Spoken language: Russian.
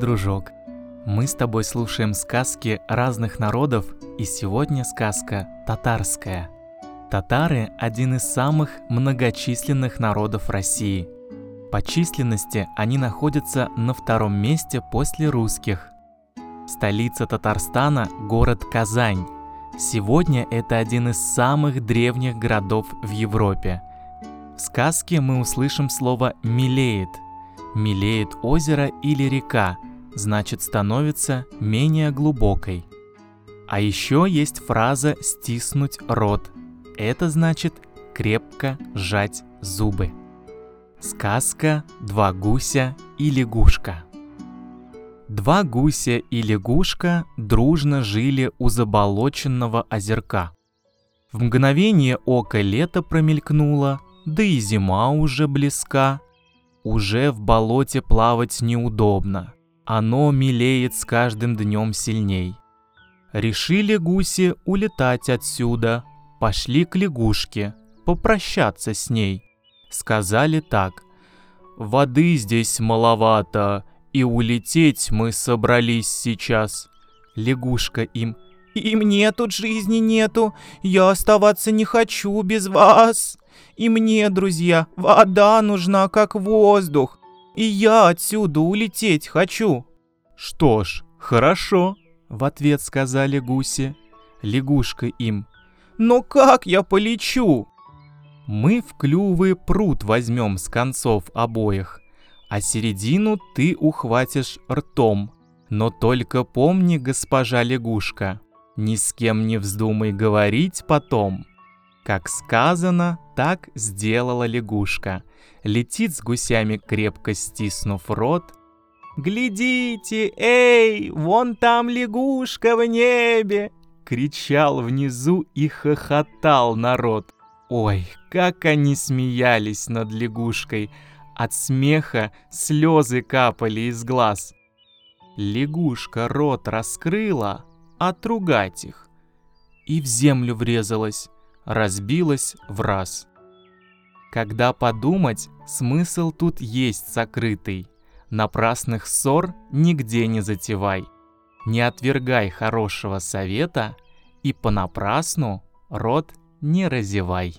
дружок! Мы с тобой слушаем сказки разных народов, и сегодня сказка татарская. Татары – один из самых многочисленных народов России. По численности они находятся на втором месте после русских. Столица Татарстана – город Казань. Сегодня это один из самых древних городов в Европе. В сказке мы услышим слово «милеет», Мелеет озеро или река, значит становится менее глубокой. А еще есть фраза «стиснуть рот». Это значит крепко сжать зубы. Сказка «Два гуся и лягушка». Два гуся и лягушка дружно жили у заболоченного озерка. В мгновение ока лето промелькнуло, да и зима уже близка, уже в болоте плавать неудобно. Оно мелеет с каждым днем сильней. Решили гуси улетать отсюда. Пошли к лягушке, попрощаться с ней. Сказали так. «Воды здесь маловато, и улететь мы собрались сейчас». Лягушка им. «И мне тут жизни нету, я оставаться не хочу без вас». И мне, друзья, вода нужна как воздух. И я отсюда улететь хочу. Что ж, хорошо, в ответ сказали гуси. Лягушка им. Но как я полечу? Мы в клювы пруд возьмем с концов обоих, а середину ты ухватишь ртом. Но только помни, госпожа лягушка, ни с кем не вздумай говорить потом. Как сказано, так сделала лягушка. Летит с гусями, крепко стиснув рот. «Глядите, эй, вон там лягушка в небе!» Кричал внизу и хохотал народ. Ой, как они смеялись над лягушкой. От смеха слезы капали из глаз. Лягушка рот раскрыла, отругать их. И в землю врезалась разбилась в раз. Когда подумать, смысл тут есть сокрытый. Напрасных ссор нигде не затевай. Не отвергай хорошего совета и понапрасну рот не разевай.